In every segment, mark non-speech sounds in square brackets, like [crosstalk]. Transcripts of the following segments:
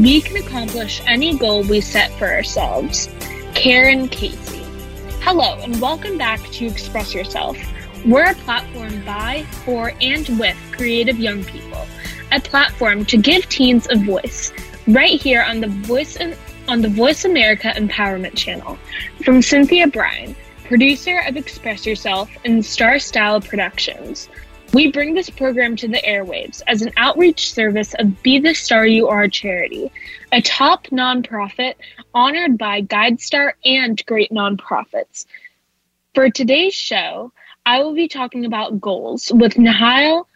we can accomplish any goal we set for ourselves. Karen Casey. Hello, and welcome back to Express Yourself. We're a platform by, for, and with creative young people. A platform to give teens a voice. Right here on the Voice on the Voice America Empowerment Channel. From Cynthia Brian, producer of Express Yourself and Star Style Productions. We bring this program to the airwaves as an outreach service of Be the Star You Are charity, a top nonprofit honored by GuideStar and great nonprofits. For today's show, I will be talking about goals with Nahil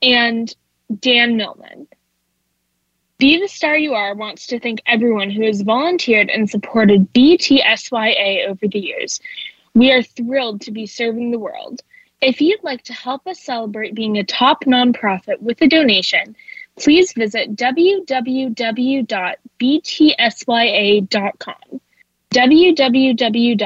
and Dan Millman. Be the Star You Are wants to thank everyone who has volunteered and supported BTSYA over the years. We are thrilled to be serving the world. If you'd like to help us celebrate being a top nonprofit with a donation, please visit www.btsya.com. www.btsya.com.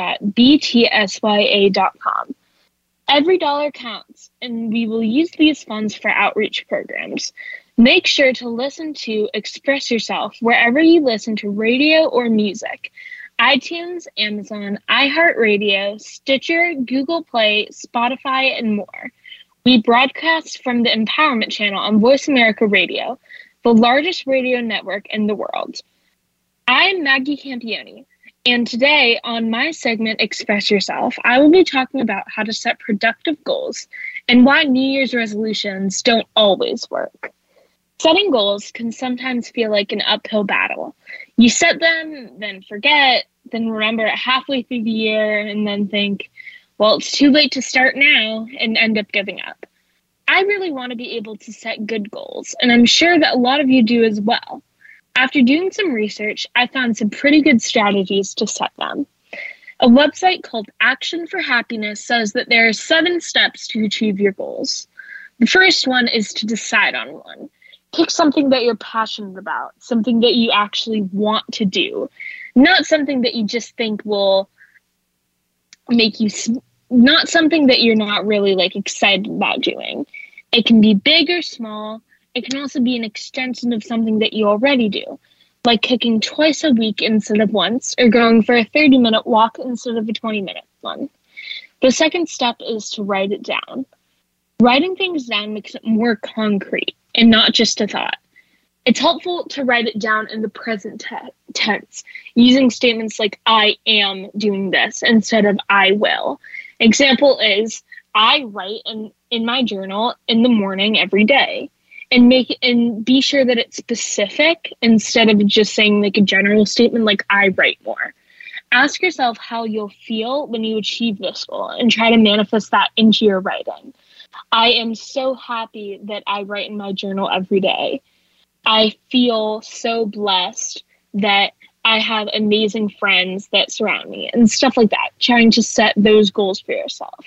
Every dollar counts, and we will use these funds for outreach programs. Make sure to listen to Express Yourself wherever you listen to radio or music iTunes, Amazon, iHeartRadio, Stitcher, Google Play, Spotify, and more. We broadcast from the Empowerment Channel on Voice America Radio, the largest radio network in the world. I am Maggie Campione, and today on my segment Express Yourself, I will be talking about how to set productive goals and why New Year's resolutions don't always work. Setting goals can sometimes feel like an uphill battle. You set them, then forget, then remember it halfway through the year, and then think, well, it's too late to start now, and end up giving up. I really want to be able to set good goals, and I'm sure that a lot of you do as well. After doing some research, I found some pretty good strategies to set them. A website called Action for Happiness says that there are seven steps to achieve your goals. The first one is to decide on one pick something that you're passionate about, something that you actually want to do, not something that you just think will make you not something that you're not really like excited about doing. It can be big or small. It can also be an extension of something that you already do, like cooking twice a week instead of once, or going for a 30 minute walk instead of a 20 minute one. The second step is to write it down. Writing things down makes it more concrete and not just a thought. It's helpful to write it down in the present te- tense, using statements like I am doing this instead of I will. Example is I write in, in my journal in the morning every day and make and be sure that it's specific instead of just saying like a general statement like I write more. Ask yourself how you'll feel when you achieve this goal and try to manifest that into your writing. I am so happy that I write in my journal every day. I feel so blessed that I have amazing friends that surround me and stuff like that. Trying to set those goals for yourself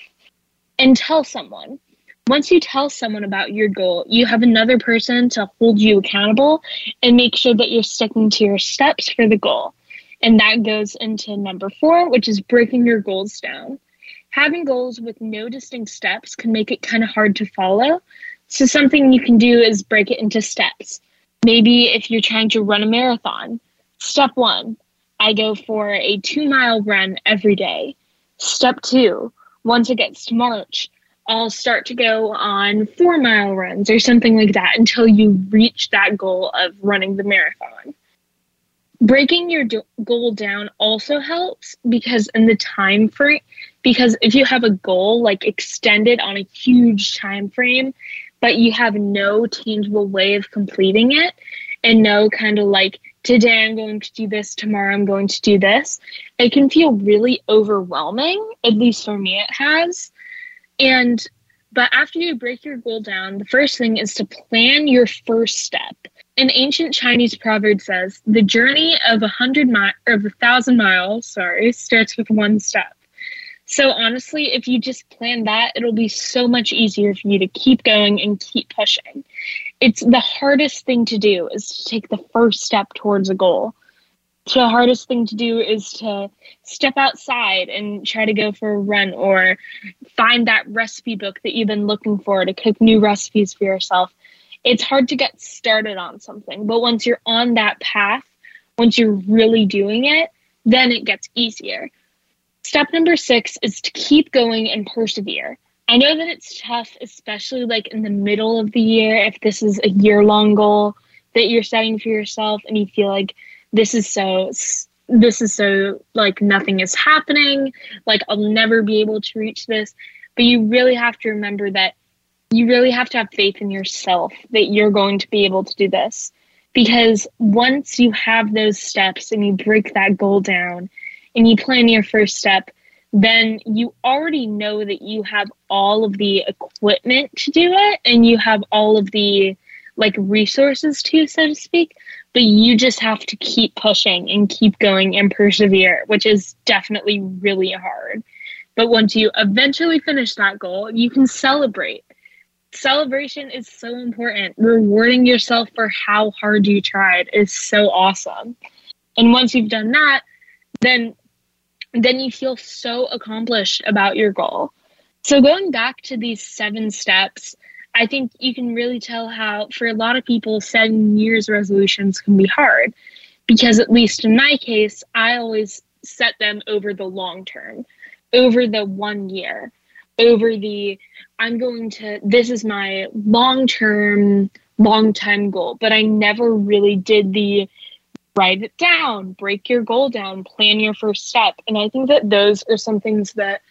and tell someone. Once you tell someone about your goal, you have another person to hold you accountable and make sure that you're sticking to your steps for the goal. And that goes into number four, which is breaking your goals down having goals with no distinct steps can make it kind of hard to follow. So, something you can do is break it into steps. Maybe if you're trying to run a marathon, step one, I go for a two mile run every day. Step two, once it gets to March, I'll start to go on four mile runs or something like that until you reach that goal of running the marathon. breaking your do- goal down also helps because in the time frame because if you have a goal like extended on a huge time frame but you have no tangible way of completing it and no kind of like today I'm going to do this, tomorrow I'm going to do this, it can feel really overwhelming. At least for me, it has. And but after you break your goal down, the first thing is to plan your first step. An ancient Chinese proverb says, "The journey of a hundred mi- of a thousand miles, sorry, starts with one step." So honestly, if you just plan that, it'll be so much easier for you to keep going and keep pushing. It's the hardest thing to do is to take the first step towards a goal. The hardest thing to do is to step outside and try to go for a run or find that recipe book that you've been looking for to cook new recipes for yourself. It's hard to get started on something, but once you're on that path, once you're really doing it, then it gets easier. Step number six is to keep going and persevere. I know that it's tough, especially like in the middle of the year, if this is a year long goal that you're setting for yourself and you feel like this is so this is so like nothing is happening like i'll never be able to reach this but you really have to remember that you really have to have faith in yourself that you're going to be able to do this because once you have those steps and you break that goal down and you plan your first step, then you already know that you have all of the equipment to do it and you have all of the like resources to, so to speak. But you just have to keep pushing and keep going and persevere, which is definitely really hard. But once you eventually finish that goal, you can celebrate. Celebration is so important. Rewarding yourself for how hard you tried is so awesome. And once you've done that, then then you feel so accomplished about your goal. So, going back to these seven steps, I think you can really tell how, for a lot of people, New Year's resolutions can be hard. Because, at least in my case, I always set them over the long term, over the one year, over the I'm going to, this is my long term, long time goal. But I never really did the write it down, break your goal down, plan your first step. And I think that those are some things that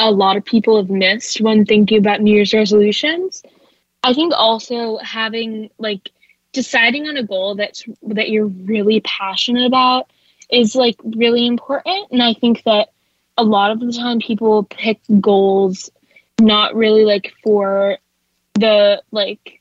a lot of people have missed when thinking about New Year's resolutions. I think also having like deciding on a goal that's that you're really passionate about is like really important. And I think that a lot of the time people pick goals not really like for the like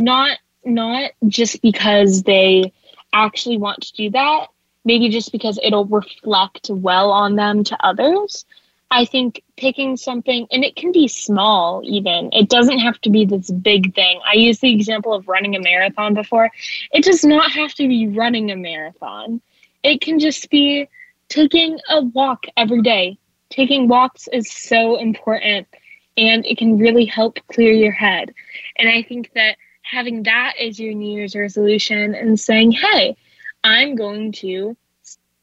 not not just because they actually want to do that, maybe just because it'll reflect well on them to others. I think picking something, and it can be small even, it doesn't have to be this big thing. I used the example of running a marathon before. It does not have to be running a marathon, it can just be taking a walk every day. Taking walks is so important and it can really help clear your head. And I think that having that as your New Year's resolution and saying, hey, I'm going to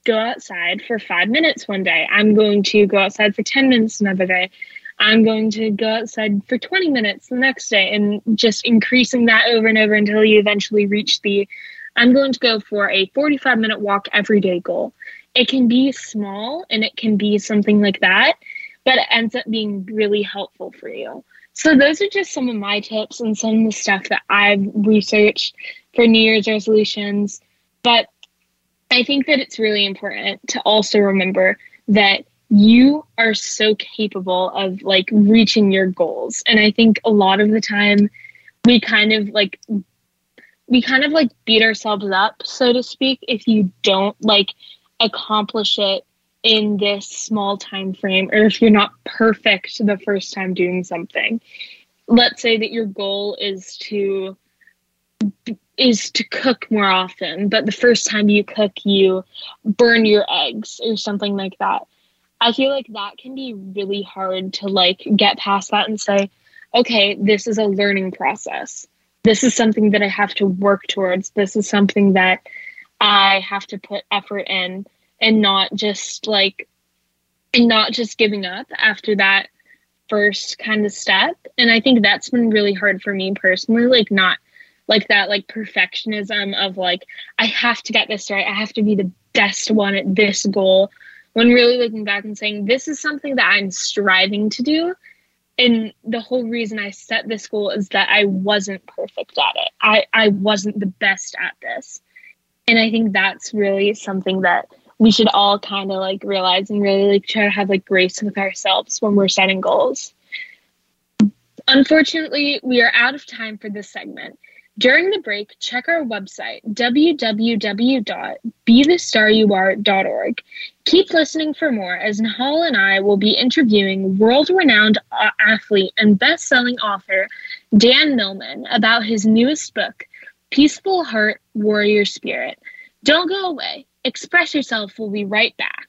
go outside for five minutes one day. I'm going to go outside for 10 minutes another day. I'm going to go outside for 20 minutes the next day and just increasing that over and over until you eventually reach the I'm going to go for a 45 minute walk every day goal. It can be small and it can be something like that, but it ends up being really helpful for you. So those are just some of my tips and some of the stuff that I've researched for New Year's resolutions. But I think that it's really important to also remember that you are so capable of like reaching your goals. And I think a lot of the time we kind of like we kind of like beat ourselves up, so to speak, if you don't like accomplish it in this small time frame or if you're not perfect the first time doing something. Let's say that your goal is to is to cook more often but the first time you cook you burn your eggs or something like that. I feel like that can be really hard to like get past that and say okay this is a learning process. This is something that i have to work towards. This is something that i have to put effort in and not just like and not just giving up after that first kind of step and i think that's been really hard for me personally like not like that like perfectionism of like I have to get this right. I have to be the best one at this goal. When really looking back and saying this is something that I'm striving to do. And the whole reason I set this goal is that I wasn't perfect at it. I, I wasn't the best at this. And I think that's really something that we should all kind of like realize and really like try to have like grace with ourselves when we're setting goals. Unfortunately, we are out of time for this segment. During the break, check our website, www.bethestarur.org. Keep listening for more as Nahal and I will be interviewing world renowned uh, athlete and best selling author Dan Millman about his newest book, Peaceful Heart, Warrior Spirit. Don't go away. Express Yourself will be right back.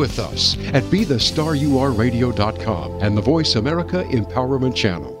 with us at BeTheStarURadio.com and the Voice America Empowerment Channel.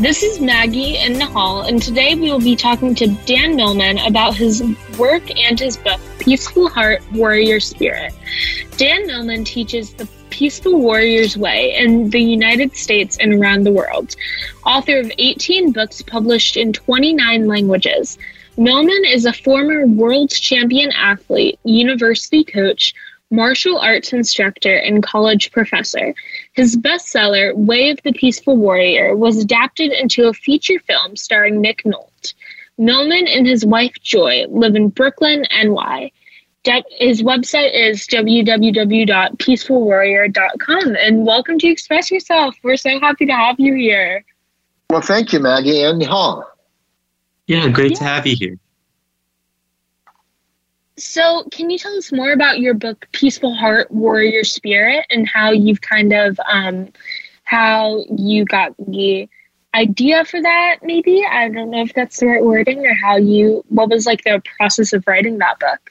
This is Maggie and Nahal, and today we will be talking to Dan Millman about his work and his book, Peaceful Heart, Warrior Spirit. Dan Millman teaches the Peaceful Warrior's Way in the United States and around the world. Author of 18 books published in 29 languages, Millman is a former world champion athlete, university coach, martial arts instructor, and college professor. His bestseller, Way of the Peaceful Warrior, was adapted into a feature film starring Nick Nolte. Millman and his wife Joy live in Brooklyn, NY. His website is www.peacefulwarrior.com. And welcome to Express Yourself. We're so happy to have you here. Well, thank you, Maggie and Nihal. Yeah, great yeah. to have you here. So, can you tell us more about your book, Peaceful Heart, Warrior Spirit, and how you've kind of um, how you got the idea for that? Maybe I don't know if that's the right wording, or how you what was like the process of writing that book.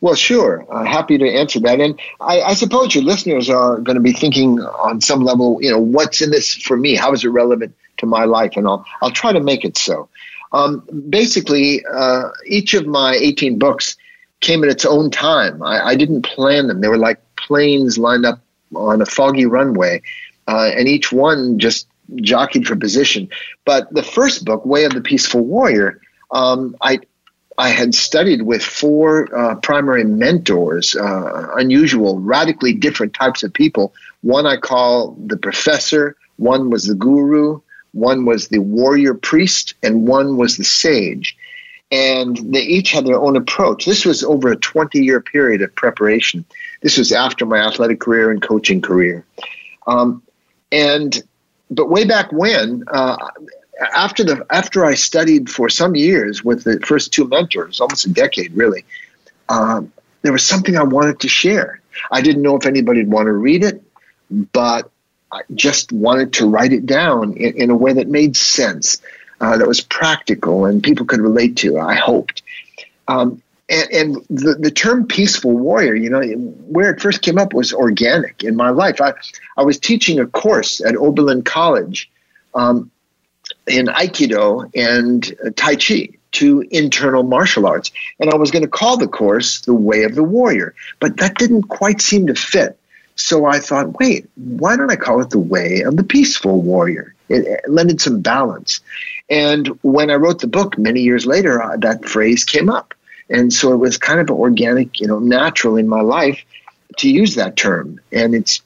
Well, sure. Uh, happy to answer that. And I, I suppose your listeners are going to be thinking on some level, you know, what's in this for me? How is it relevant to my life? And I'll I'll try to make it so. Um, basically, uh, each of my 18 books came at its own time. I, I, didn't plan them. They were like planes lined up on a foggy runway, uh, and each one just jockeyed for position. But the first book, Way of the Peaceful Warrior, um, I I had studied with four uh, primary mentors, uh, unusual, radically different types of people. One I call the professor, one was the guru, one was the warrior priest, and one was the sage. and they each had their own approach. This was over a 20 year period of preparation. This was after my athletic career and coaching career. Um, and but way back when, uh, after the after I studied for some years with the first two mentors, almost a decade really, um, there was something I wanted to share. I didn't know if anybody'd want to read it, but I just wanted to write it down in, in a way that made sense, uh, that was practical, and people could relate to. I hoped. Um, and, and the, the term peaceful warrior, you know, where it first came up was organic in my life. I, I was teaching a course at Oberlin College um, in Aikido and Tai Chi, two internal martial arts. And I was going to call the course The Way of the Warrior, but that didn't quite seem to fit. So I thought, wait, why don't I call it The Way of the Peaceful Warrior? It, it lended some balance. And when I wrote the book many years later, uh, that phrase came up. And so it was kind of organic, you know, natural in my life to use that term. And it's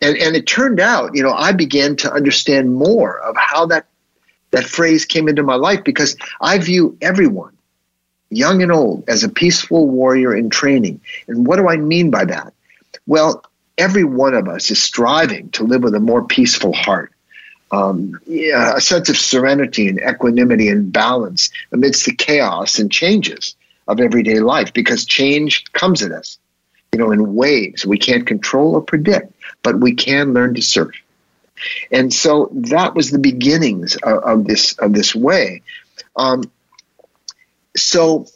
and, and it turned out, you know, I began to understand more of how that that phrase came into my life because I view everyone, young and old, as a peaceful warrior in training. And what do I mean by that? Well, every one of us is striving to live with a more peaceful heart. Um, yeah, a sense of serenity and equanimity and balance amidst the chaos and changes of everyday life because change comes at us, you know, in waves we can't control or predict, but we can learn to surf. And so that was the beginnings of, of this of this way. Um, so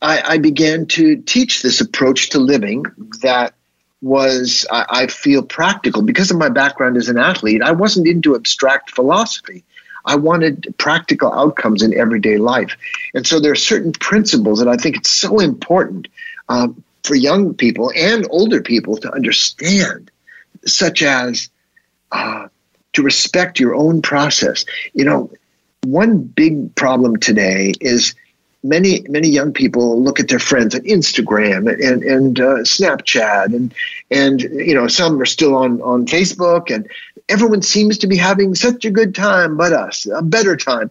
I, I, began to teach this approach to living that was I, I feel practical because of my background as an athlete. I wasn't into abstract philosophy. I wanted practical outcomes in everyday life. And so there are certain principles that I think it's so important um, for young people and older people to understand, such as uh, to respect your own process. You know, one big problem today is many many young people look at their friends on Instagram and and uh, Snapchat and and you know some are still on on Facebook and everyone seems to be having such a good time but us a better time.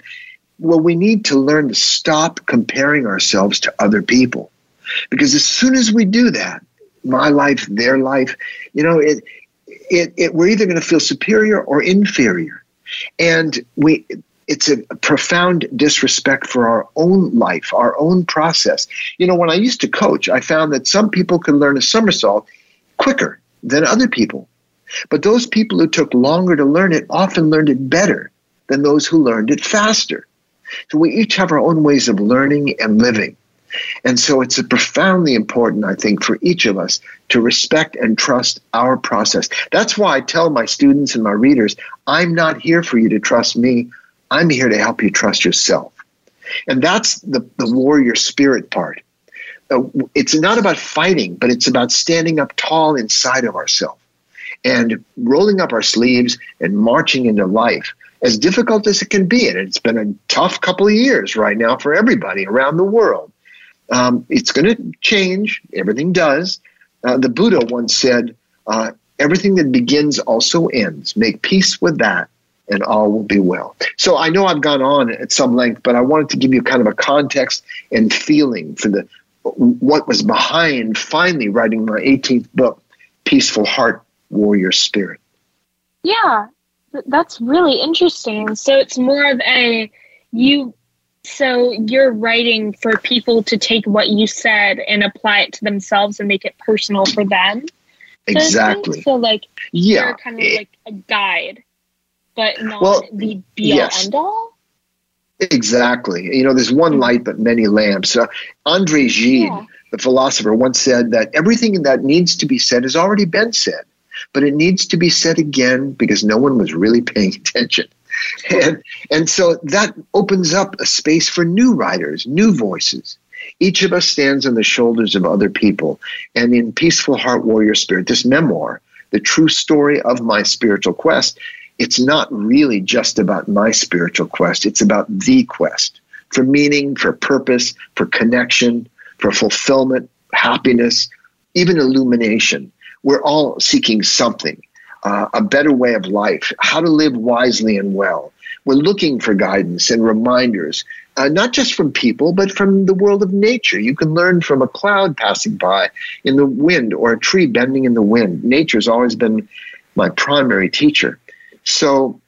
Well we need to learn to stop comparing ourselves to other people because as soon as we do that my life their life you know it it, it we're either going to feel superior or inferior. And we it's a profound disrespect for our own life, our own process. You know, when I used to coach, I found that some people could learn a somersault quicker than other people. But those people who took longer to learn it often learned it better than those who learned it faster. So we each have our own ways of learning and living. And so it's profoundly important, I think, for each of us to respect and trust our process. That's why I tell my students and my readers I'm not here for you to trust me. I'm here to help you trust yourself. And that's the, the warrior spirit part. Uh, it's not about fighting, but it's about standing up tall inside of ourselves and rolling up our sleeves and marching into life. As difficult as it can be, and it's been a tough couple of years right now for everybody around the world. Um, it's going to change. Everything does. Uh, the Buddha once said, uh, Everything that begins also ends. Make peace with that, and all will be well. So I know I've gone on at some length, but I wanted to give you kind of a context and feeling for the what was behind finally writing my 18th book, Peaceful Heart Warrior Spirit. Yeah, that's really interesting. So it's more of a you so you're writing for people to take what you said and apply it to themselves and make it personal for them. Exactly. So like yeah, you're kind of like a guide but not well, the be all yes. end all? Exactly. You know, there's one light but many lamps. Uh, Andre Gide, yeah. the philosopher, once said that everything that needs to be said has already been said, but it needs to be said again because no one was really paying [laughs] attention. And, and so that opens up a space for new writers, new voices. Each of us stands on the shoulders of other people. And in Peaceful Heart Warrior Spirit, this memoir, the true story of my spiritual quest, it's not really just about my spiritual quest. It's about the quest for meaning, for purpose, for connection, for fulfillment, happiness, even illumination. We're all seeking something, uh, a better way of life, how to live wisely and well. We're looking for guidance and reminders uh, not just from people, but from the world of nature. You can learn from a cloud passing by in the wind or a tree bending in the wind. Nature's always been my primary teacher. So,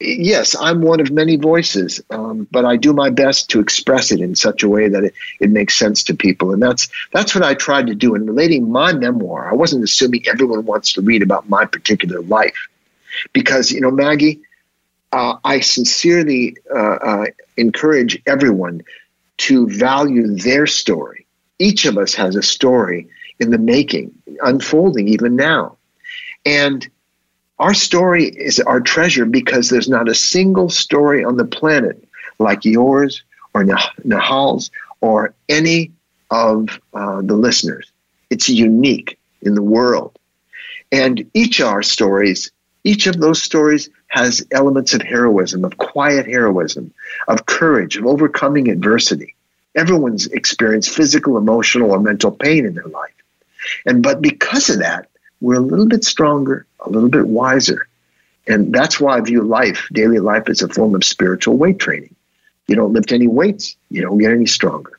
yes, I'm one of many voices, um, but I do my best to express it in such a way that it, it makes sense to people. And that's that's what I tried to do in relating my memoir. I wasn't assuming everyone wants to read about my particular life, because you know, Maggie, uh, I sincerely uh, uh, encourage everyone to value their story. Each of us has a story in the making, unfolding even now. And our story is our treasure because there's not a single story on the planet like yours or Nahal's or any of uh, the listeners. It's unique in the world. And each of our stories, each of those stories has elements of heroism, of quiet heroism, of courage, of overcoming adversity. Everyone's experienced physical, emotional, or mental pain in their life. And but because of that, we're a little bit stronger, a little bit wiser. And that's why I view life, daily life, as a form of spiritual weight training. You don't lift any weights, you don't get any stronger.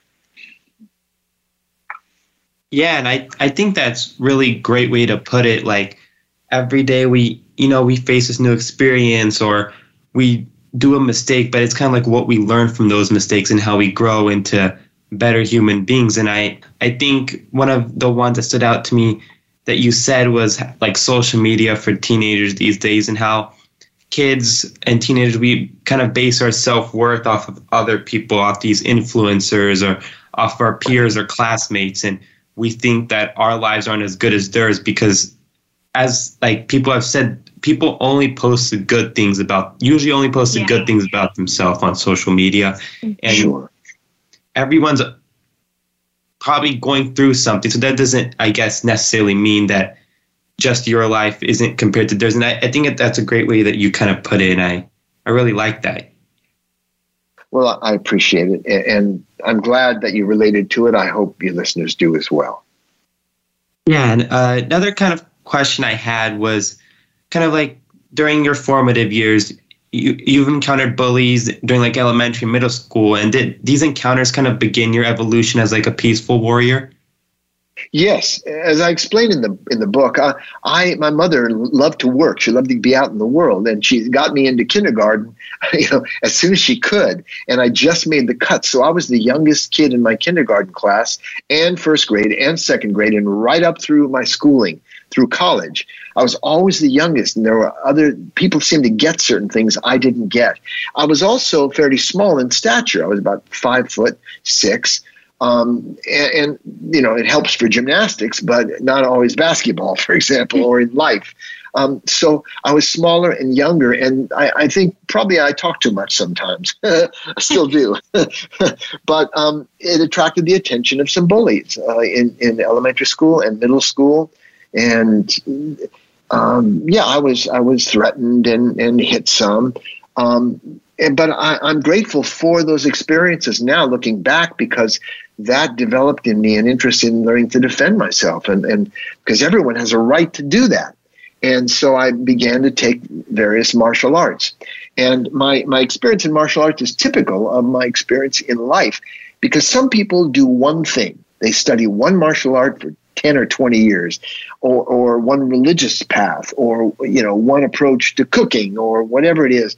Yeah, and I, I think that's really great way to put it. Like every day we you know we face this new experience or we do a mistake but it's kind of like what we learn from those mistakes and how we grow into better human beings and i i think one of the ones that stood out to me that you said was like social media for teenagers these days and how kids and teenagers we kind of base our self-worth off of other people off these influencers or off our peers or classmates and we think that our lives aren't as good as theirs because as like people have said, people only post the good things about usually only post the yeah. good things about themselves on social media, and sure. everyone's probably going through something. So that doesn't, I guess, necessarily mean that just your life isn't compared to theirs. And I, I think that's a great way that you kind of put it. And I I really like that. Well, I appreciate it, and I'm glad that you related to it. I hope your listeners do as well. Yeah, and uh, another kind of question I had was kind of like during your formative years, you, you've encountered bullies during like elementary, middle school, and did these encounters kind of begin your evolution as like a peaceful warrior? Yes, as I explained in the in the book, I, I, my mother loved to work. She loved to be out in the world, and she got me into kindergarten, [laughs] you know, as soon as she could. And I just made the cut, so I was the youngest kid in my kindergarten class, and first grade, and second grade, and right up through my schooling through college. I was always the youngest, and there were other people seemed to get certain things I didn't get. I was also fairly small in stature. I was about five foot six. Um, and, and, you know, it helps for gymnastics, but not always basketball, [laughs] for example, or in life. Um, so I was smaller and younger, and I, I think probably I talk too much sometimes. [laughs] I still do. [laughs] but um, it attracted the attention of some bullies uh, in, in elementary school and middle school and um, yeah, I was I was threatened and and hit some. Um, and, but I, am grateful for those experiences now, looking back, because that developed in me an interest in learning to defend myself, and and because everyone has a right to do that. And so I began to take various martial arts. And my, my experience in martial arts is typical of my experience in life because some people do one thing. They study one martial art for 10 or 20 years or, or one religious path or you know one approach to cooking or whatever it is.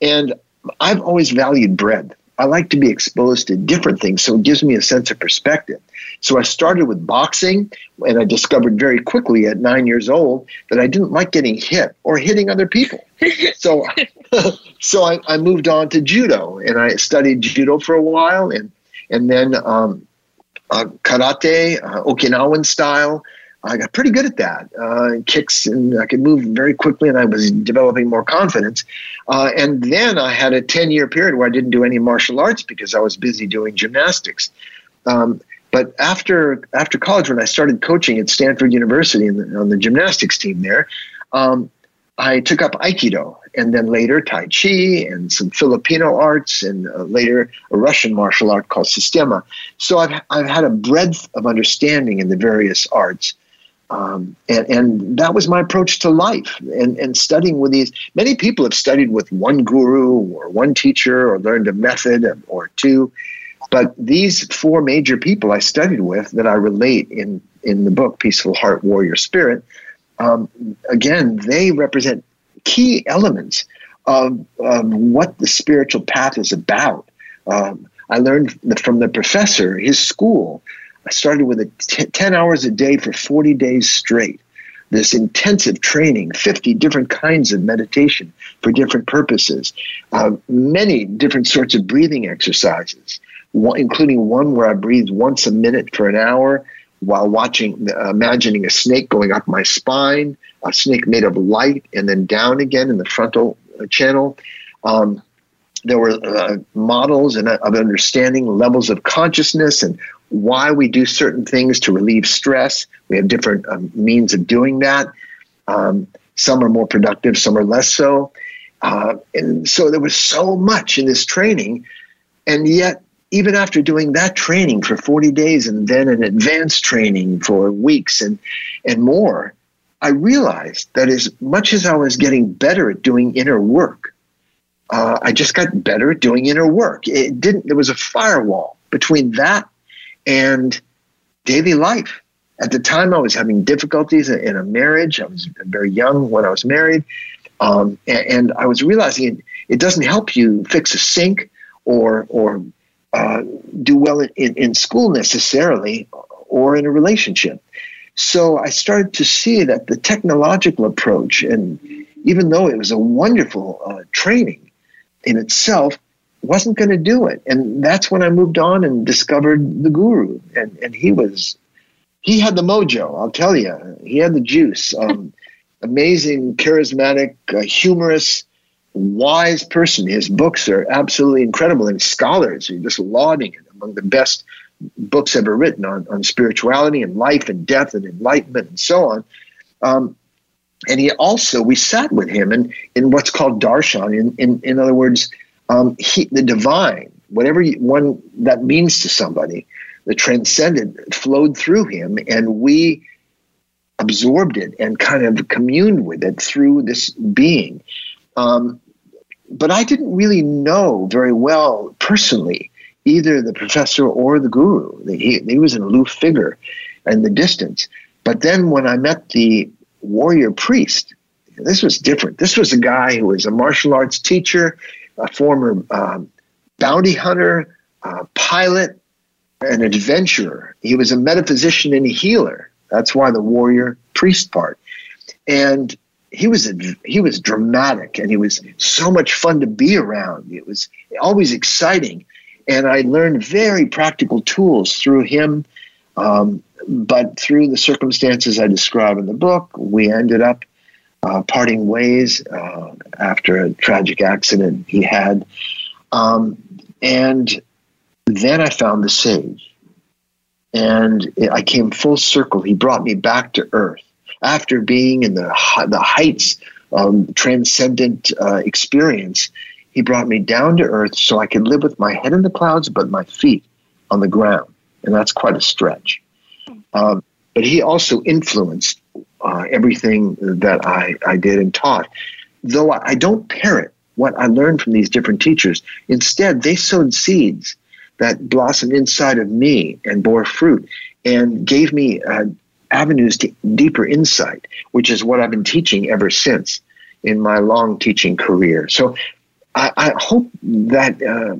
And i've always valued bread. I like to be exposed to different things so it gives me a sense of perspective. So i started with boxing and i discovered very quickly at nine years old that i didn't like getting hit or hitting other people. [laughs] So [laughs] so I, I, moved on to judo and i studied judo for a while and and then um, uh, karate, uh, Okinawan style. I got pretty good at that. Uh, kicks and I could move very quickly, and I was developing more confidence. Uh, and then I had a 10 year period where I didn't do any martial arts because I was busy doing gymnastics. Um, but after after college, when I started coaching at Stanford University the, on the gymnastics team there, um, I took up Aikido and then later Tai Chi and some Filipino arts and uh, later a Russian martial art called Systema. So I've, I've had a breadth of understanding in the various arts. Um, and, and that was my approach to life and, and studying with these. Many people have studied with one guru or one teacher or learned a method or two. But these four major people I studied with that I relate in, in the book, Peaceful Heart, Warrior Spirit, um, again, they represent key elements of, of what the spiritual path is about. Um, I learned from the professor, his school. I started with a t- 10 hours a day for 40 days straight. This intensive training, 50 different kinds of meditation for different purposes, uh, many different sorts of breathing exercises, one, including one where I breathed once a minute for an hour while watching, uh, imagining a snake going up my spine, a snake made of light, and then down again in the frontal uh, channel. Um, there were uh, models and uh, of understanding levels of consciousness and why we do certain things to relieve stress. We have different um, means of doing that. Um, some are more productive, some are less so. Uh, and so there was so much in this training, and yet even after doing that training for 40 days and then an advanced training for weeks and, and more, I realized that as much as I was getting better at doing inner work, uh, I just got better at doing inner work. It didn't. There was a firewall between that and daily life. At the time, I was having difficulties in a marriage. I was very young when I was married, um, and, and, I was realizing it, it doesn't help you fix a sink or or uh, do well in, in, in school necessarily or in a relationship. So I started to see that the technological approach, and even though it was a wonderful uh, training in itself, wasn't going to do it. And that's when I moved on and discovered the guru. And, and he was, he had the mojo, I'll tell you. He had the juice. Um, [laughs] amazing, charismatic, uh, humorous, wise person. His books are absolutely incredible, and scholars are just lauding it among the best books ever written on, on spirituality and life and death and enlightenment and so on. Um, and he also, we sat with him in, in what's called darshan. In, in, in other words, um, he, the divine, whatever one that means to somebody, the transcendent flowed through him, and we absorbed it and kind of communed with it through this being. Um, but I didn't really know very well personally either the professor or the guru. He, he was an aloof figure in the distance. But then when I met the warrior priest, this was different. This was a guy who was a martial arts teacher, a former um, bounty hunter, pilot, an adventurer. He was a metaphysician and a healer. That's why the warrior priest part. And he was a, he was dramatic and he was so much fun to be around. It was always exciting, and I learned very practical tools through him. Um, but through the circumstances I describe in the book, we ended up uh, parting ways uh, after a tragic accident he had, um, and then I found the sage, and I came full circle. He brought me back to earth after being in the the heights of transcendent uh, experience, he brought me down to earth so I could live with my head in the clouds but my feet on the ground, and that's quite a stretch. Um, but he also influenced uh, everything that I, I did and taught. Though I don't parrot what I learned from these different teachers, instead, they sowed seeds that blossomed inside of me and bore fruit and gave me uh, avenues to deeper insight, which is what I've been teaching ever since in my long teaching career. So I, I hope that uh,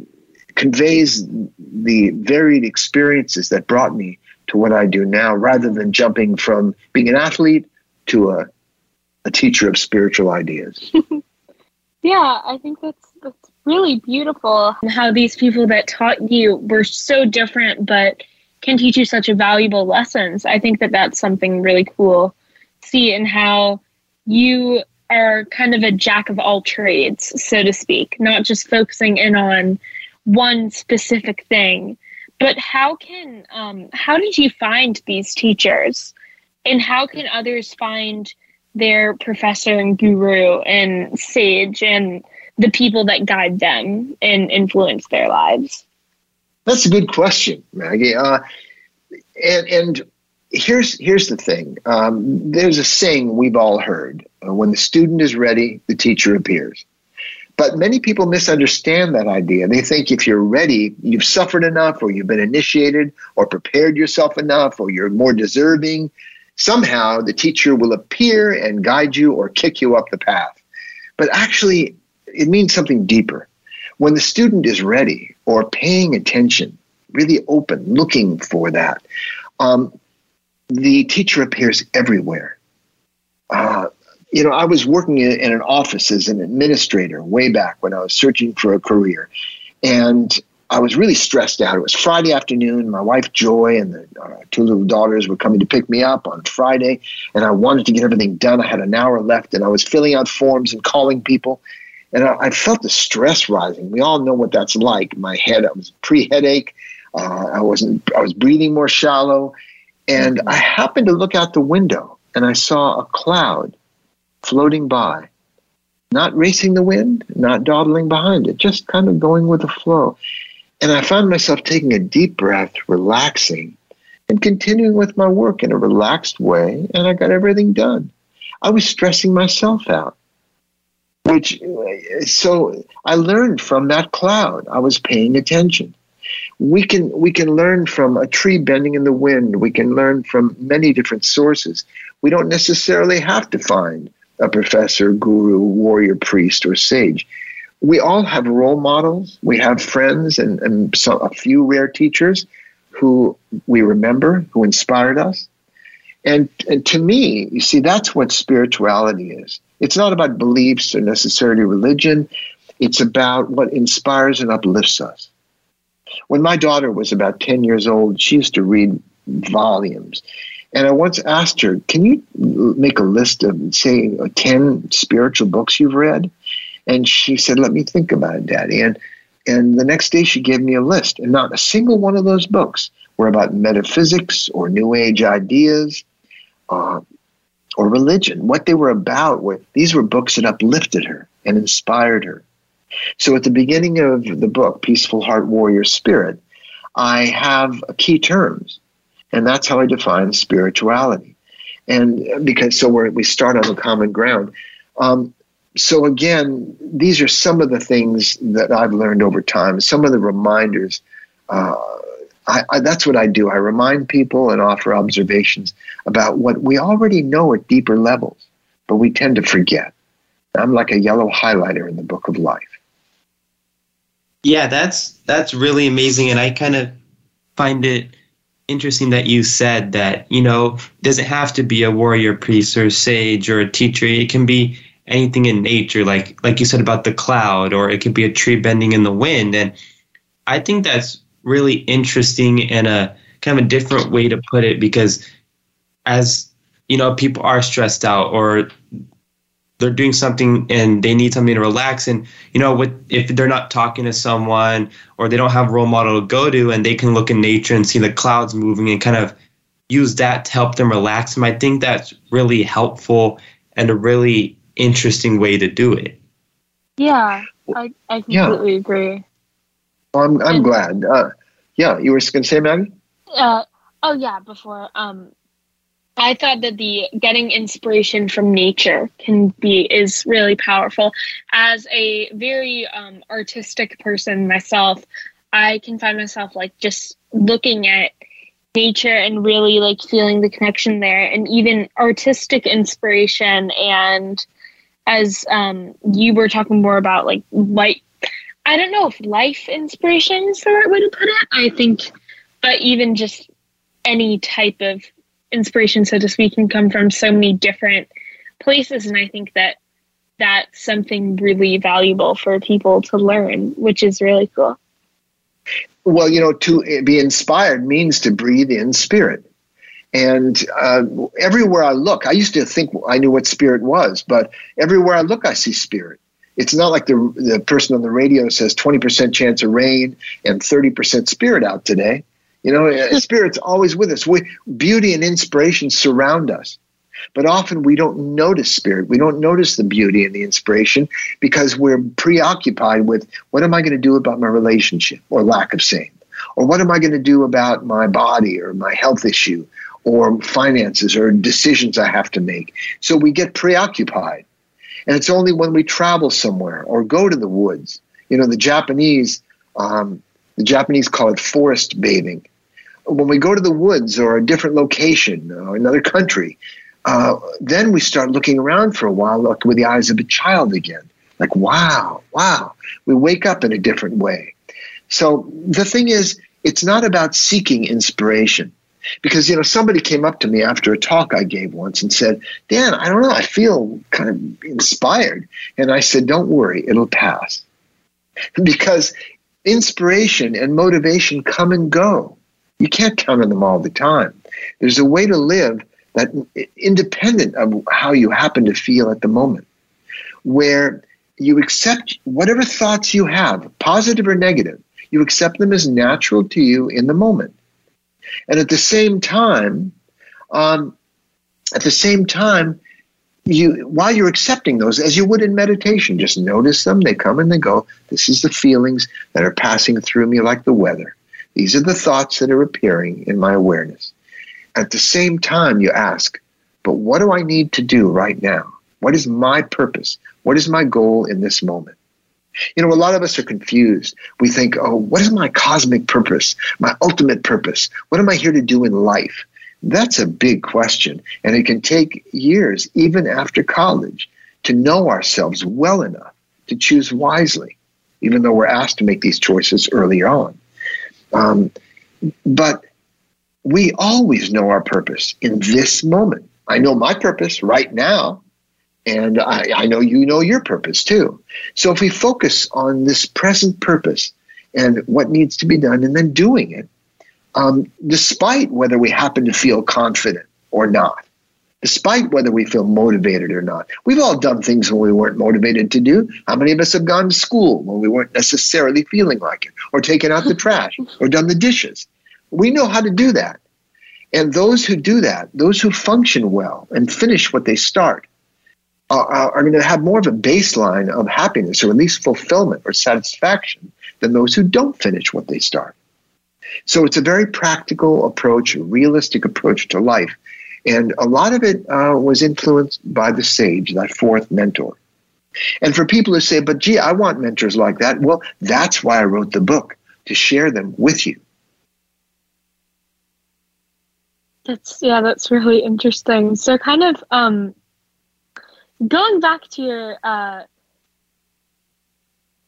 conveys the varied experiences that brought me to what I do now, rather than jumping from being an athlete to a, a teacher of spiritual ideas. [laughs] yeah, I think that's that's really beautiful. How these people that taught you were so different, but can teach you such valuable lessons. I think that that's something really cool. See in how you are kind of a jack of all trades, so to speak, not just focusing in on one specific thing. But how can um, how did you find these teachers, and how can others find their professor and guru and sage and the people that guide them and influence their lives? That's a good question, Maggie. Uh, and and here's here's the thing. Um, there's a saying we've all heard: uh, "When the student is ready, the teacher appears." But many people misunderstand that idea. They think if you're ready, you've suffered enough, or you've been initiated, or prepared yourself enough, or you're more deserving. Somehow the teacher will appear and guide you or kick you up the path. But actually, it means something deeper. When the student is ready or paying attention, really open, looking for that, um, the teacher appears everywhere. Uh, you know, I was working in, in, an office as an administrator way back when I was searching for a career. And I was really stressed out. It was Friday afternoon. My wife Joy and the uh, two little daughters were coming to pick me up on Friday, and I wanted to get everything done. I had an hour left, and I was filling out forms and calling people, and I, I felt the stress rising. We all know what that's like. My head, I was pre-headache. Uh, I wasn't. I was breathing more shallow, and I happened to look out the window, and I saw a cloud floating by, not racing the wind, not dawdling behind it, just kind of going with the flow. And I found myself taking a deep breath, relaxing, and continuing with my work in a relaxed way, and I got everything done. I was stressing myself out. Which, so I learned from that cloud. I was paying attention. We can we can learn from a tree bending in the wind. We can learn from many different sources. We don't necessarily have to find a professor, guru, warrior, priest, or sage. We all have role models. We have friends and, and so a few rare teachers who we remember, who inspired us. And, and to me, you see, that's what spirituality is. It's not about beliefs or necessarily religion. It's about what inspires and uplifts us. When my daughter was about 10 years old, she used to read volumes. And I once asked her, Can you make a list of, say, 10 spiritual books you've read? And she said, Let me think about it, Daddy. And, and the next day she gave me a list, and not a single one of those books were about metaphysics or New Age ideas uh, or religion. What they were about these were books that uplifted her and inspired her. So at the beginning of the book, Peaceful Heart Warrior Spirit, I have key terms and that's how I define spirituality. And because so we we start on the common ground. Um, so again, these are some of the things that I've learned over time. Some of the reminders. Uh, I, I, that's what I do. I remind people and offer observations about what we already know at deeper levels, but we tend to forget. I'm like a yellow highlighter in the book of life. Yeah, that's that's really amazing, and I kind of find it interesting that you said that, you know, doesn't have to be a warrior priest or sage or a teacher. It can be anything in nature, like like you said about the cloud, or it could be a tree bending in the wind. And I think that's really interesting and a kind of a different way to put it because as you know, people are stressed out or they're doing something and they need something to relax and you know with if they're not talking to someone or they don't have a role model to go to and they can look in nature and see the clouds moving and kind of use that to help them relax and i think that's really helpful and a really interesting way to do it yeah i, I completely yeah. agree well, i'm, I'm and, glad uh, yeah you were going to say maggie uh, oh yeah before um I thought that the getting inspiration from nature can be is really powerful. As a very um, artistic person myself, I can find myself like just looking at nature and really like feeling the connection there, and even artistic inspiration. And as um, you were talking more about like light, I don't know if life inspiration is the right way to put it. I think, but even just any type of inspiration, so to speak, can come from so many different places. And I think that that's something really valuable for people to learn, which is really cool. Well, you know, to be inspired means to breathe in spirit. And uh, everywhere I look, I used to think I knew what spirit was, but everywhere I look, I see spirit. It's not like the, the person on the radio says 20% chance of rain and 30% spirit out today. You know, uh, [laughs] Spirit's always with us. We, beauty and inspiration surround us. But often we don't notice spirit. We don't notice the beauty and the inspiration because we're preoccupied with what am I going to do about my relationship or lack of same? Or what am I going to do about my body or my health issue? or finances or decisions I have to make. So we get preoccupied. And it's only when we travel somewhere or go to the woods. You know, the Japanese, um, the Japanese call it forest bathing. When we go to the woods or a different location or another country, uh, then we start looking around for a while, look with the eyes of a child again. Like, wow, wow. We wake up in a different way. So the thing is, it's not about seeking inspiration. Because, you know, somebody came up to me after a talk I gave once and said, Dan, I don't know, I feel kind of inspired. And I said, don't worry, it'll pass. Because inspiration and motivation come and go. You can't count on them all the time. There's a way to live that independent of how you happen to feel at the moment, where you accept whatever thoughts you have, positive or negative, you accept them as natural to you in the moment. And at the same time, um, at the same time, you while you're accepting those, as you would in meditation, just notice them. They come and they go. This is the feelings that are passing through me like the weather. These are the thoughts that are appearing in my awareness. At the same time, you ask, but what do I need to do right now? What is my purpose? What is my goal in this moment? You know, a lot of us are confused. We think, oh, what is my cosmic purpose, my ultimate purpose? What am I here to do in life? That's a big question. And it can take years, even after college, to know ourselves well enough to choose wisely, even though we're asked to make these choices early on. Um, but we always know our purpose in this moment. I know my purpose right now. And I, I know you know your purpose too. So if we focus on this present purpose and what needs to be done and then doing it, um, despite whether we happen to feel confident or not, despite whether we feel motivated or not. We've all done things when we weren't motivated to do. How many of us have gone to school when we weren't necessarily feeling like it, or taken out the trash, or done the dishes? We know how to do that. And those who do that, those who function well and finish what they start, are, are going to have more of a baseline of happiness or at least fulfillment or satisfaction than those who don't finish what they start. So it's a very practical approach, a realistic approach to life. And a lot of it uh, was influenced by the sage, that fourth mentor. And for people who say, but gee, I want mentors like that, well, that's why I wrote the book, to share them with you. That's yeah, that's really interesting. So kind of um going back to your uh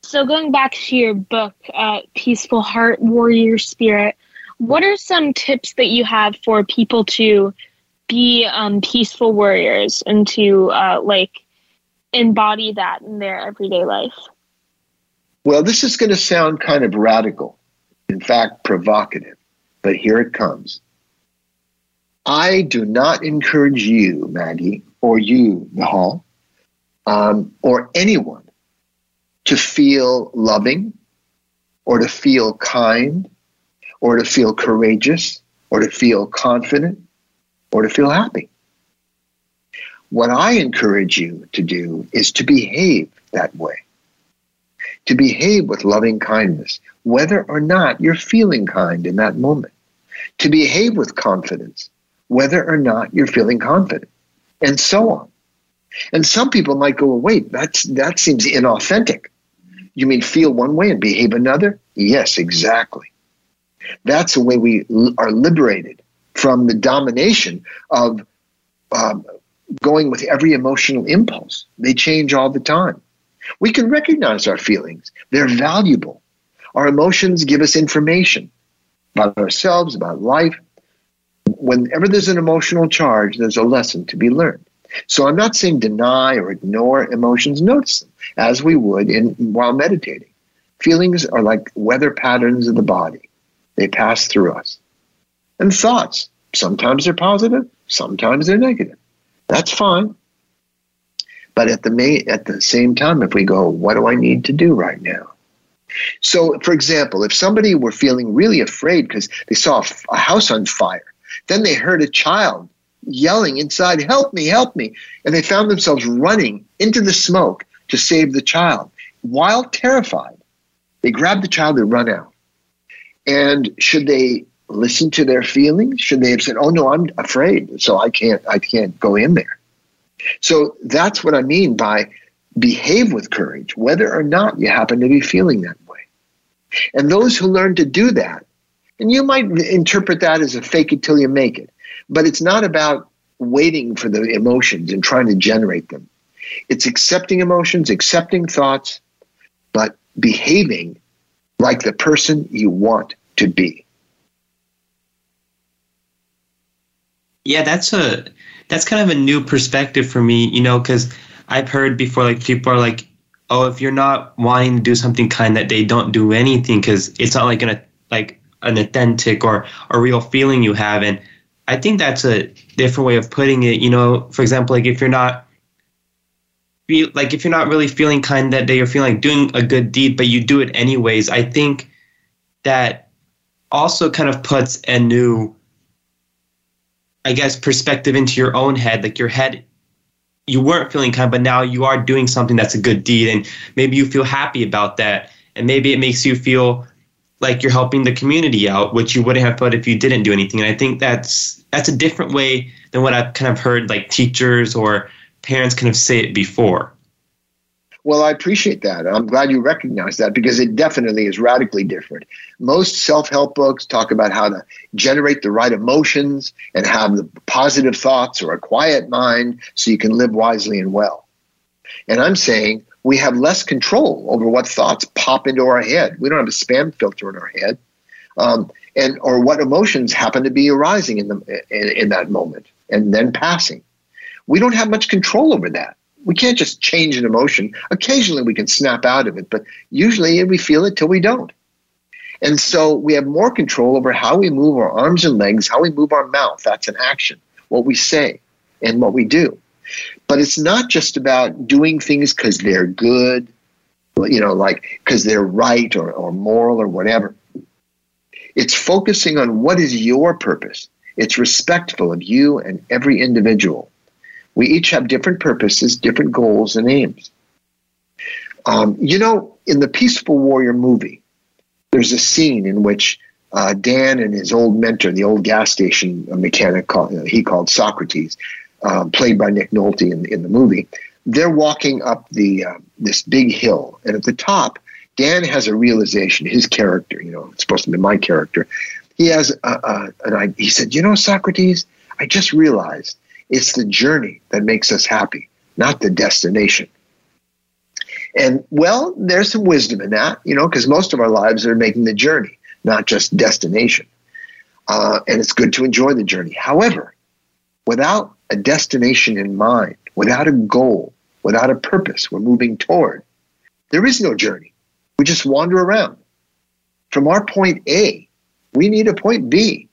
so going back to your book, uh, Peaceful Heart, Warrior Spirit, what are some tips that you have for people to be um, peaceful warriors and to uh, like embody that in their everyday life? Well, this is going to sound kind of radical, in fact, provocative, but here it comes. I do not encourage you, Maggie, or you, Nahal, um, or anyone to feel loving or to feel kind or to feel courageous or to feel confident or to feel happy. What I encourage you to do is to behave that way, to behave with loving kindness, whether or not you're feeling kind in that moment, to behave with confidence, whether or not you're feeling confident, and so on. And some people might go, wait, that's, that seems inauthentic. You mean feel one way and behave another? Yes, exactly. That's the way we are liberated from the domination of um, going with every emotional impulse. They change all the time. We can recognize our feelings, they're valuable. Our emotions give us information about ourselves, about life, whenever there's an emotional charge, there's a lesson to be learned. So I'm not saying deny or ignore emotions, notice them as we would in while meditating. Feelings are like weather patterns of the body. They pass through us. And thoughts, sometimes they're positive, sometimes they're negative. That's fine. But at the may, at the same time, if we go, what do I need to do right now? So, for example, if somebody were feeling really afraid because they saw a house on fire, then they heard a child yelling inside, Help me, help me. And they found themselves running into the smoke to save the child. While terrified, they grab the child and run out. And should they listen to their feelings? Should they have said, "Oh no, I'm afraid, so I can't I can't go in there"? So that's what I mean by behave with courage, whether or not you happen to be feeling that way. And those who learn to do that, and you might interpret that as a fake it till you make it, but it's not about waiting for the emotions and trying to generate them. It's accepting emotions, accepting thoughts, but behaving like the person you want to be. Yeah, that's a that's kind of a new perspective for me, you know, because I've heard before like people are like, oh, if you're not wanting to do something kind that day, don't do anything because it's not like an like an authentic or a real feeling you have. And I think that's a different way of putting it. You know, for example, like if you're not feel like if you're not really feeling kind that day, you're feeling like doing a good deed, but you do it anyways. I think that also kind of puts a new I guess, perspective into your own head. Like your head, you weren't feeling kind, but now you are doing something that's a good deed, and maybe you feel happy about that, and maybe it makes you feel like you're helping the community out, which you wouldn't have felt if you didn't do anything. And I think that's that's a different way than what I've kind of heard like teachers or parents kind of say it before. Well, I appreciate that. I'm glad you recognize that because it definitely is radically different. Most self help books talk about how to generate the right emotions and have the positive thoughts or a quiet mind so you can live wisely and well. And I'm saying we have less control over what thoughts pop into our head. We don't have a spam filter in our head. Um, and or what emotions happen to be arising in, the, in, in that moment and then passing. We don't have much control over that we can't just change an emotion. Occasionally we can snap out of it, but usually we feel it till we don't. And so we have more control over how we move our arms and legs, how we move our mouth. That's an action, what we say and what we do. But it's not just about doing things because they're good, you know, like because they're right or, or moral or whatever. It's focusing on what is your purpose. It's respectful of you and every individual. We each have different purposes, different goals, and aims. Um, you know, in the Peaceful Warrior movie, there's a scene in which uh, Dan and his old mentor, the old gas station mechanic called, uh, he called Socrates, uh, played by Nick Nolte in, in the movie, they're walking up the uh, this big hill, and at the top, Dan has a realization. His character, you know, it's supposed to be my character. He has a, a, an he said, you know, Socrates, I just realized it's the journey that makes us happy, not the destination. And well, there's some wisdom in that, you know, because most of our lives are making the journey, not just destination. Uh, and it's good to enjoy the journey. However, without a destination in mind, without a goal, without a purpose we're moving toward, there is no journey. We just wander around. From our point A, we need a point B.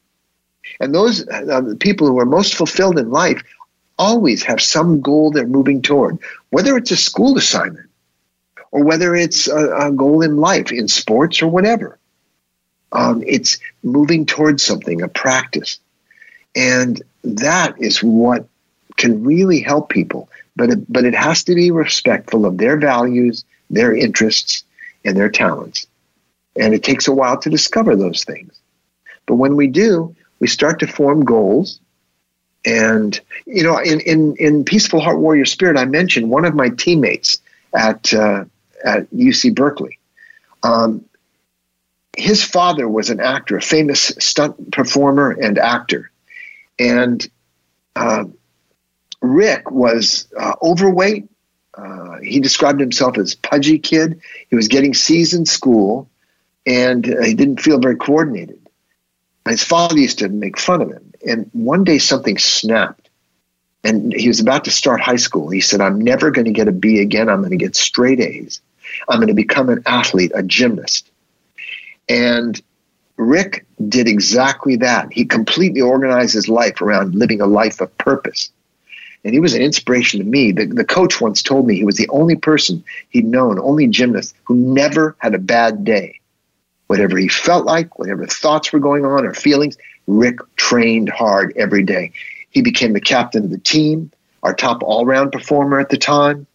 And those uh, people who are most fulfilled in life always have some goal they're moving toward, whether it's a school assignment or whether it's a, a goal in life, in sports or whatever. Um, it's moving towards something, a practice. And that is what can really help people. But it, but it has to be respectful of their values, their interests, and their talents. And it takes a while to discover those things. But when we do, we start to form goals. And, you know, in, in, in Peaceful Heart Warrior Spirit, I mentioned one of my teammates at, uh, at UC Berkeley. Um, his father was an actor, a famous stunt performer and actor. And uh, Rick was uh, overweight. Uh, he described himself as pudgy kid. He was getting C's in school, and uh, he didn't feel very coordinated. His father used to make fun of him. And one day something snapped. And he was about to start high school. He said, I'm never going to get a B again. I'm going to get straight A's. I'm going to become an athlete, a gymnast. And Rick did exactly that. He completely organized his life around living a life of purpose. And he was an inspiration to me. The, the coach once told me he was the only person he'd known, only gymnast, who never had a bad day whatever he felt like, whatever thoughts were going on or feelings, Rick trained hard every day. He became the captain of the team, our top all round performer at the time.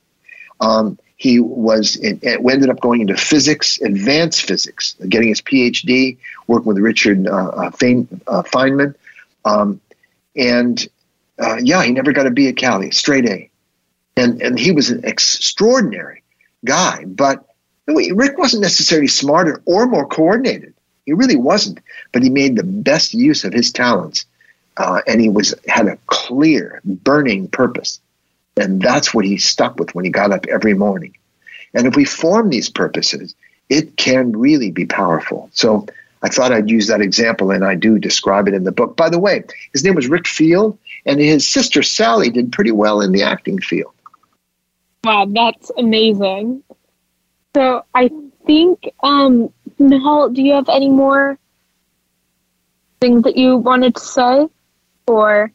Um, he was in, ended up going into physics, advanced physics, getting his PhD, working with Richard uh, uh, uh, Feynman, um, and uh, yeah, he never got a B at Cal, straight A, and and he was an extraordinary guy. But Rick wasn't necessarily smarter or more coordinated. He really wasn't, but he made the best use of his talents, uh, and he was had a clear, burning purpose. And that's what he stuck with when he got up every morning. And if we form these purposes, it can really be powerful. So I thought I'd use that example, and I do describe it in the book. By the way, his name was Rick Field, and his sister Sally did pretty well in the acting field. Wow, that's amazing. So I think, um, Nahal, do you have any more things that you wanted to say? Or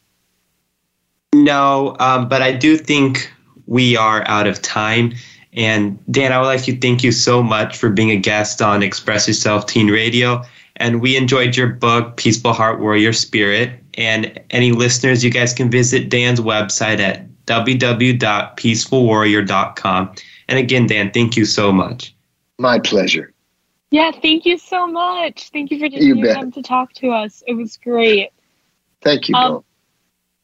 no, um, but I do think we are out of time. And Dan, I would like to thank you so much for being a guest on Express Yourself Teen Radio. And we enjoyed your book, Peaceful Heart Warrior Spirit. And any listeners, you guys can visit Dan's website at www.peacefulwarrior.com. And again, Dan, thank you so much. My pleasure. Yeah, thank you so much. Thank you for taking your time to talk to us. It was great. Thank you, um,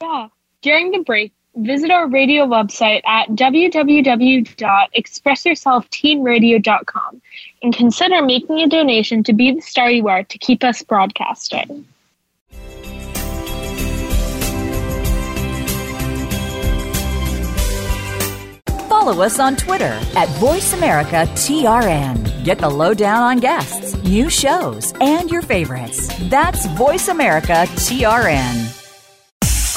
Yeah. During the break, visit our radio website at www.expressyourselfteenradio.com and consider making a donation to be the star you are to keep us broadcasting. Follow us on Twitter at VoiceAmericaTRN. Get the lowdown on guests, new shows, and your favorites. That's VoiceAmericaTRN.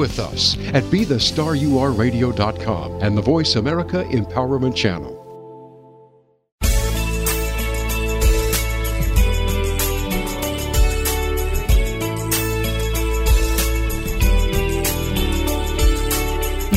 with us at BeTheStarYouAreRadio.com and the Voice America Empowerment Channel.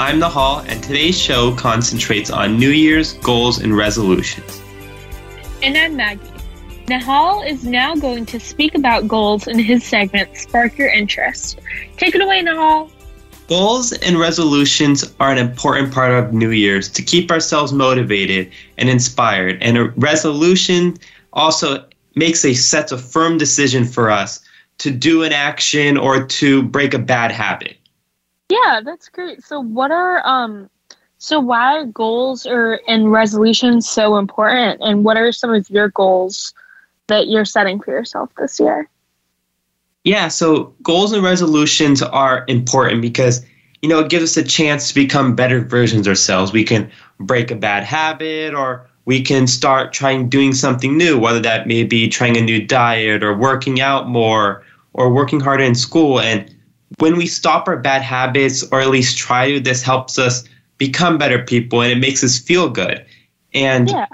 I'm Nahal, and today's show concentrates on New Year's goals and resolutions. And I'm Maggie. Nahal is now going to speak about goals in his segment Spark Your Interest. Take it away, Nahal. Goals and resolutions are an important part of New Year's to keep ourselves motivated and inspired. And a resolution also makes a sets a firm decision for us to do an action or to break a bad habit. Yeah, that's great. So what are um so why are goals or and resolutions so important and what are some of your goals that you're setting for yourself this year? Yeah, so goals and resolutions are important because you know, it gives us a chance to become better versions ourselves. We can break a bad habit or we can start trying doing something new, whether that may be trying a new diet or working out more or working harder in school and when we stop our bad habits or at least try to, this helps us become better people and it makes us feel good. And yeah.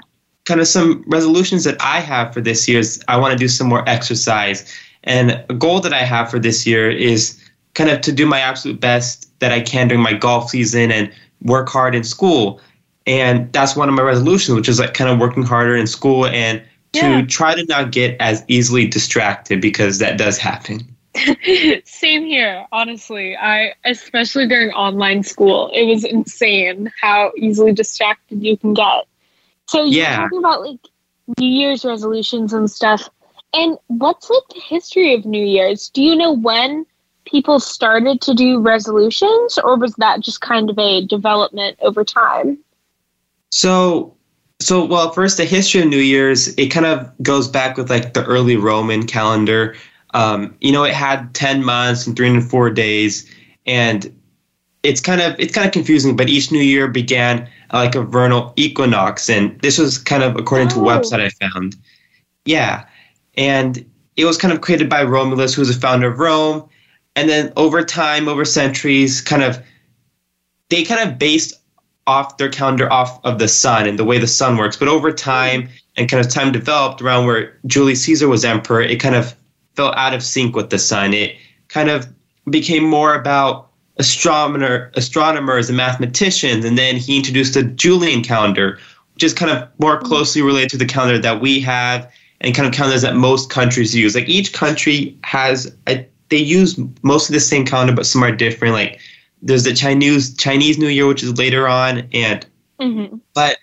kind of some resolutions that I have for this year is I want to do some more exercise. And a goal that I have for this year is kind of to do my absolute best that I can during my golf season and work hard in school. and that's one of my resolutions, which is like kind of working harder in school and to Yeah. try to not get as easily distracted because that does happen. [laughs] Same here, honestly. I especially during online school, it was insane how easily distracted you can get. So you're Yeah. talking about like New Year's resolutions and stuff. And what's like the history of New Year's? Do you know when people started to do resolutions, or was that just kind of a development over time? So, so well, first the history of New Year's it kind of goes back with like the early Roman calendar. Um, you know, it had ten months and three hundred four days, and it's kind of it's kind of confusing. But each New Year began uh, like a vernal equinox, and this was kind of according to a Oh. website I found. Yeah, and it was kind of created by Romulus, who was the founder of Rome, and then over time, over centuries, kind of they kind of based off their calendar off of the sun and the way the sun works. But over time and kind of time developed around where Julius Caesar was emperor, it kind of fell out of sync with the sun. It kind of became more about astronomer astronomers and mathematicians, and then he introduced the Julian calendar, which is kind of more closely related to the calendar that we have and kind of calendars that most countries use. Like each country has a, they use most of the same calendar, but some are different. Like there's the Chinese Chinese New Year, which is later on, and Mm-hmm. but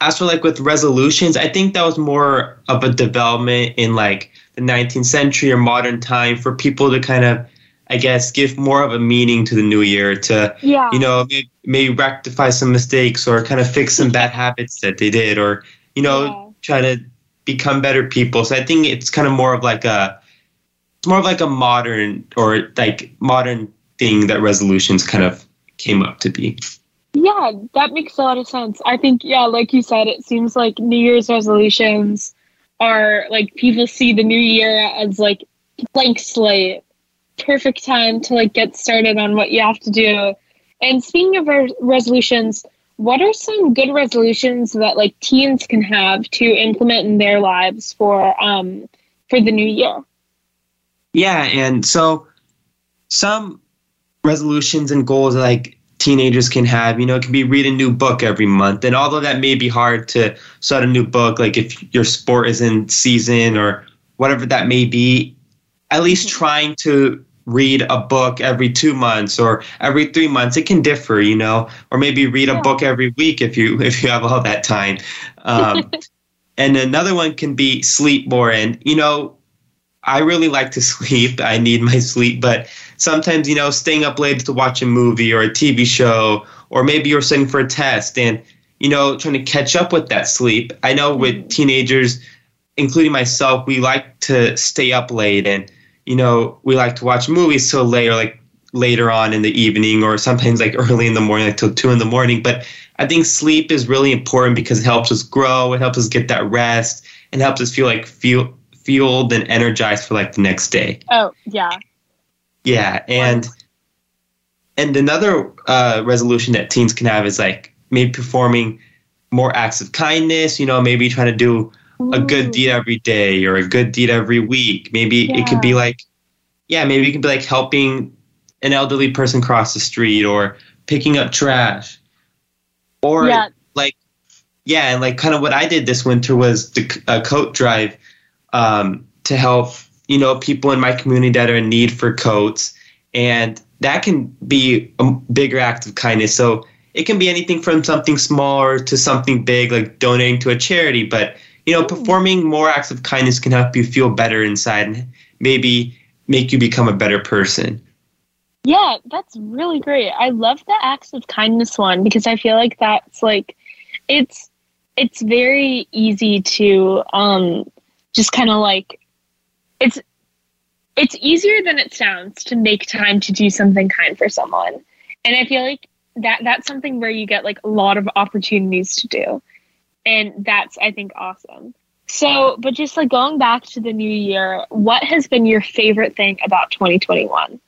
as for like with resolutions, I think that was more of a development in like the 19th century or modern time for people to kind of, I guess, give more of a meaning to the new year to, Yeah. you know, maybe, maybe rectify some mistakes or kind of fix some bad habits that they did or, you know, Yeah. try to become better people. So I think it's kind of more of like a, it's more of like a modern or like modern thing that resolutions kind of came up to be. Yeah, that makes a lot of sense. I think, yeah, like you said, it seems like New Year's resolutions are like people see the new year as like blank slate, perfect time to like get started on what you have to do. And speaking of res- resolutions, what are some good resolutions that like teens can have to implement in their lives for um for the new year? Yeah, and so some resolutions and goals like teenagers can have, you know, it can be read a new book every month. And although that may be hard to start a new book, like if your sport is in season or whatever that may be, at least trying to read a book every two months or every three months, it can differ, you know, or maybe read a book every week if you [laughs] if you have all that time. Um, [laughs] and another one can be sleep more. And you know, I really like to [laughs] sleep. I need my sleep, but sometimes, you know, staying up late to watch a movie or a TV show, or maybe you're studying for a test and, you know, trying to catch up with that sleep. I know with mm-hmm. teenagers, including myself, we like to stay up late and, you know, we like to watch movies till late or like later on in the evening or sometimes like [laughs] early in the morning, like till two in the morning. But I think sleep is really important because it helps us grow, it helps us get that rest, and helps us feel like feel fueled and energized for like the next day. Oh, yeah. Yeah, and and another uh, resolution that teens can have is like maybe performing more acts of kindness. You know, maybe trying to do a good deed every day or a good deed every week. Maybe it could be like, yeah, maybe it could be like helping an elderly person cross the street or picking up trash, or Yeah. like, yeah, and like kind of what I did this winter was the uh, coat drive um, to help you know people in my community that are in need for coats, and that can be a bigger act of kindness. So it can be anything from something smaller to something big, like donating to a charity. But you know, performing more acts of kindness can help you feel better inside and maybe make you become a better person. Yeah, that's really great. I love the acts of kindness one because I feel like that's like it's it's very easy to um just kind of like it's it's easier than it sounds to make time to do something kind for someone. And I feel like that that's something where you get like a lot of opportunities to do. And that's I think awesome. So, but just like going back to the new year, what has been your favorite thing about 2021?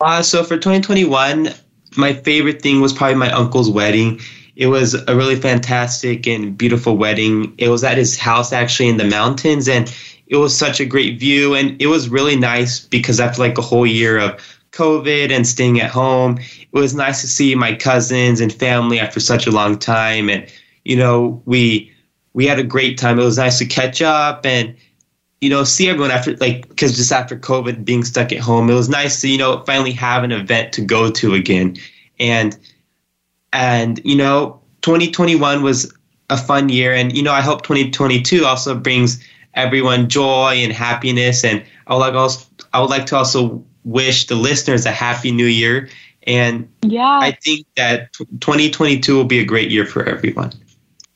Uh, so for 2021, my favorite thing was probably my uncle's wedding. It was a really fantastic and beautiful wedding. It was at his house actually in the mountains, and it was such a great view. And it was really nice because after like a whole year of COVID and staying at home. It was nice to see my cousins and family after such a long time, and you know we we had a great time. It was nice to catch up and you know see everyone after like because just after COVID being stuck at home, it was nice to you know finally have an event to go to again, and and you know 2021 was a fun year, and you know I hope 2022 also brings everyone joy and happiness, and I would like also I would like to also wish the listeners a happy new year. And yeah, I think that 2022 will be a great year for everyone.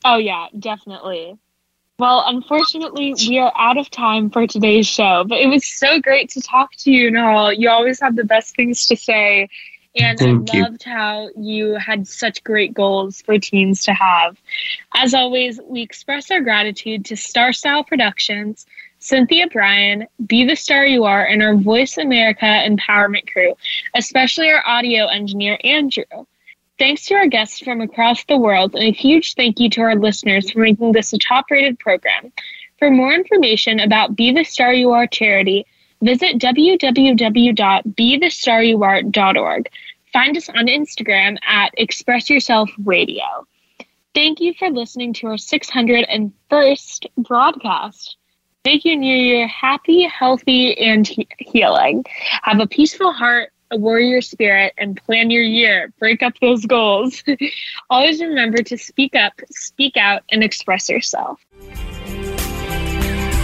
Oh, yeah, definitely. Well, unfortunately, we are out of time for today's show, but it was so great to talk to you, Nahal. You always have the best things to say. And Thank I you. loved how you had such great goals for teens to have. As always, we express our gratitude to Star Style Productions, Cynthia Brian, Be the Star You Are, and our Voice America Empowerment crew, especially our audio engineer, Andrew. Thanks to our guests from across the world, and a huge thank you to our listeners for making this a top rated program. For more information about Be the Star You Are charity, visit www.bethestaryouare.org. Find us on Instagram at Express Yourself Radio. Thank you for listening to our 601st broadcast. Make your new year happy, healthy, and he- healing. Have a peaceful heart, a warrior spirit, and plan your year. Break up those goals. [laughs] Always remember to speak up, speak out, and express yourself.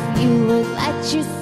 if you would let yourself